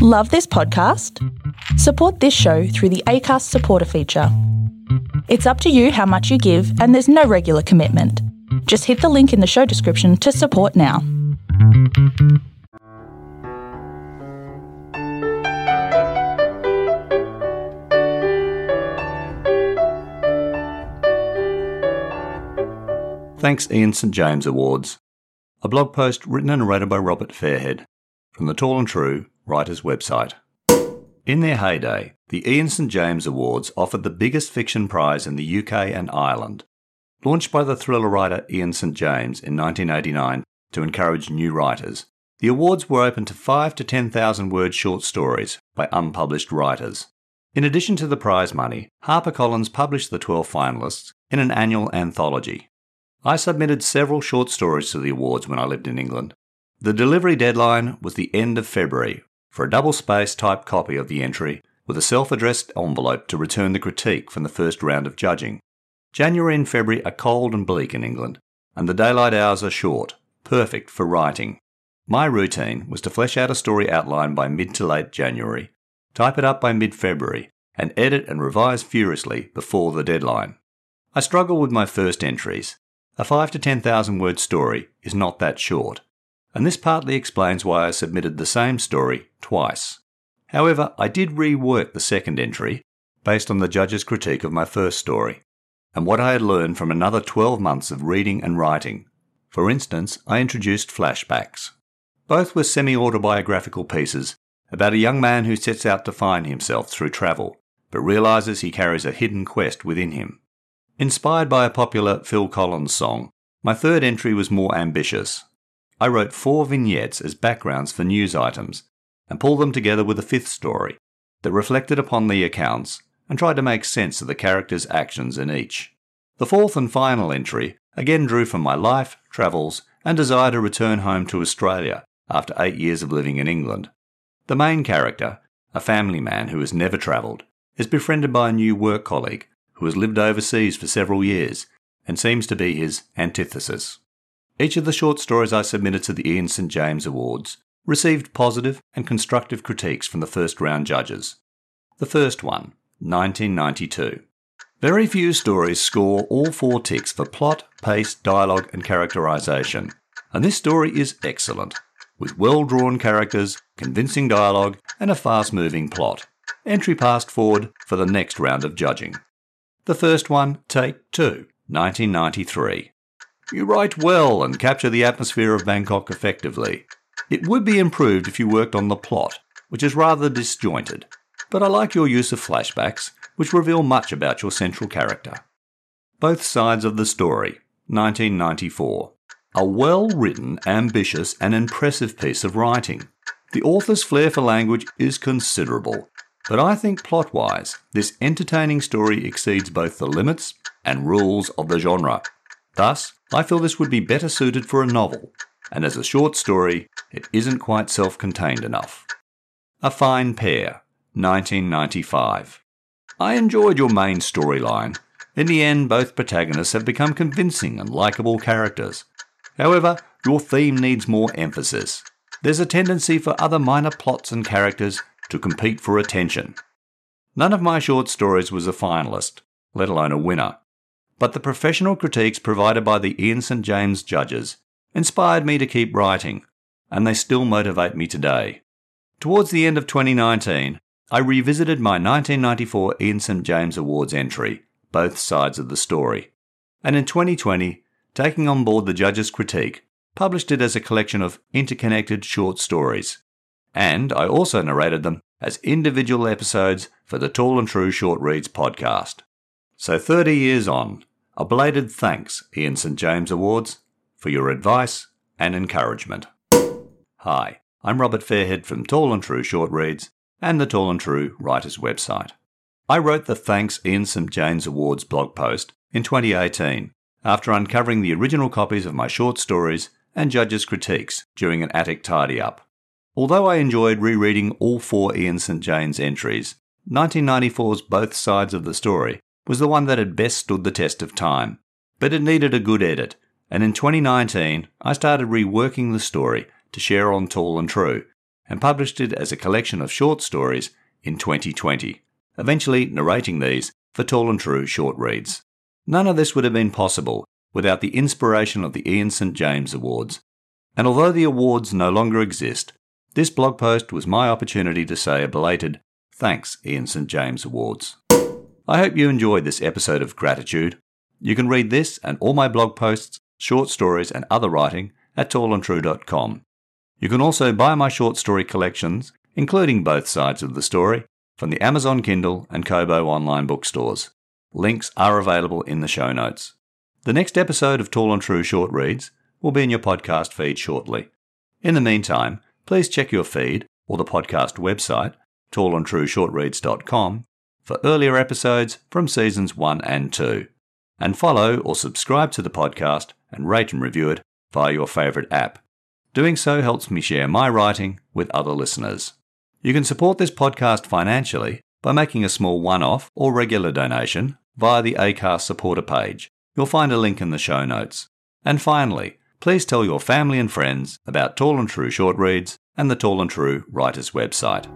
Love this podcast? Support this show through the ACAST supporter feature. It's up to you how much you give, and there's no regular commitment. Just hit the link in the show description to support now. Thanks Ian St James Awards. A blog post written and narrated by Robert Fairhead from the Tall and True writers' website. In their heyday, the Ian St James Awards offered the biggest fiction prize in the UK and Ireland. Launched by the thriller writer Ian St James in 1989 to encourage new writers, the awards were open to 5 to 10,000 word short stories by unpublished writers. In addition to the prize money, HarperCollins published the 12 finalists in an annual anthology. I submitted several short stories to the awards when I lived in England. The delivery deadline was the end of February for a double space type copy of the entry with a self addressed envelope to return the critique from the first round of judging. January and February are cold and bleak in England, and the daylight hours are short, perfect for writing. My routine was to flesh out a story outline by mid to late January, type it up by mid February, and edit and revise furiously before the deadline. I struggle with my first entries, a 5 to 10,000 word story is not that short, and this partly explains why I submitted the same story twice. However, I did rework the second entry based on the judge's critique of my first story, and what I had learned from another 12 months of reading and writing. For instance, I introduced flashbacks. Both were semi autobiographical pieces about a young man who sets out to find himself through travel, but realizes he carries a hidden quest within him. Inspired by a popular Phil Collins song, my third entry was more ambitious. I wrote four vignettes as backgrounds for news items and pulled them together with a fifth story that reflected upon the accounts and tried to make sense of the characters' actions in each. The fourth and final entry again drew from my life, travels, and desire to return home to Australia after eight years of living in England. The main character, a family man who has never travelled, is befriended by a new work colleague who has lived overseas for several years and seems to be his antithesis. Each of the short stories I submitted to the Ian St James Awards received positive and constructive critiques from the first round judges. The first one, 1992. Very few stories score all four ticks for plot, pace, dialogue, and characterization, and this story is excellent, with well drawn characters, convincing dialogue, and a fast moving plot. Entry passed forward for the next round of judging. The first one, Take 2, 1993. You write well and capture the atmosphere of Bangkok effectively. It would be improved if you worked on the plot, which is rather disjointed, but I like your use of flashbacks, which reveal much about your central character. Both Sides of the Story, 1994. A well written, ambitious, and impressive piece of writing. The author's flair for language is considerable, but I think plot wise, this entertaining story exceeds both the limits and rules of the genre. Thus, I feel this would be better suited for a novel, and as a short story, it isn't quite self contained enough. A Fine Pair, 1995. I enjoyed your main storyline. In the end, both protagonists have become convincing and likeable characters. However, your theme needs more emphasis. There's a tendency for other minor plots and characters to compete for attention. None of my short stories was a finalist, let alone a winner, but the professional critiques provided by the Ian St James judges inspired me to keep writing, and they still motivate me today. Towards the end of 2019, I revisited my 1994 Ian St James Awards entry, Both Sides of the Story, and in 2020, taking on board the judges' critique, published it as a collection of interconnected short stories and I also narrated them as individual episodes for the Tall and True Short Reads podcast. So 30 years on, a belated thanks, Ian St James Awards, for your advice and encouragement. Hi, I'm Robert Fairhead from Tall and True Short Reads and the Tall and True Writers website. I wrote the Thanks Ian St James Awards blog post in 2018 after uncovering the original copies of my short stories and judges' critiques during an attic tidy up. Although I enjoyed rereading all four Ian St. James entries, 1994's Both Sides of the Story was the one that had best stood the test of time. But it needed a good edit, and in 2019 I started reworking the story to share on Tall and True, and published it as a collection of short stories in 2020, eventually narrating these for Tall and True short reads. None of this would have been possible without the inspiration of the Ian St. James Awards. And although the awards no longer exist, this blog post was my opportunity to say a belated thanks, Ian St. James Awards. I hope you enjoyed this episode of Gratitude. You can read this and all my blog posts, short stories, and other writing at tallandtrue.com. You can also buy my short story collections, including both sides of the story, from the Amazon Kindle and Kobo online bookstores. Links are available in the show notes. The next episode of Tall and True Short Reads will be in your podcast feed shortly. In the meantime, please check your feed or the podcast website, tallandtrueshortreads.com, for earlier episodes from seasons 1 and 2. And follow or subscribe to the podcast and rate and review it via your favourite app. Doing so helps me share my writing with other listeners. You can support this podcast financially by making a small one off or regular donation via the ACAST supporter page. You'll find a link in the show notes. And finally, please tell your family and friends about Tall and True Short Reads and the Tall and True Writers website.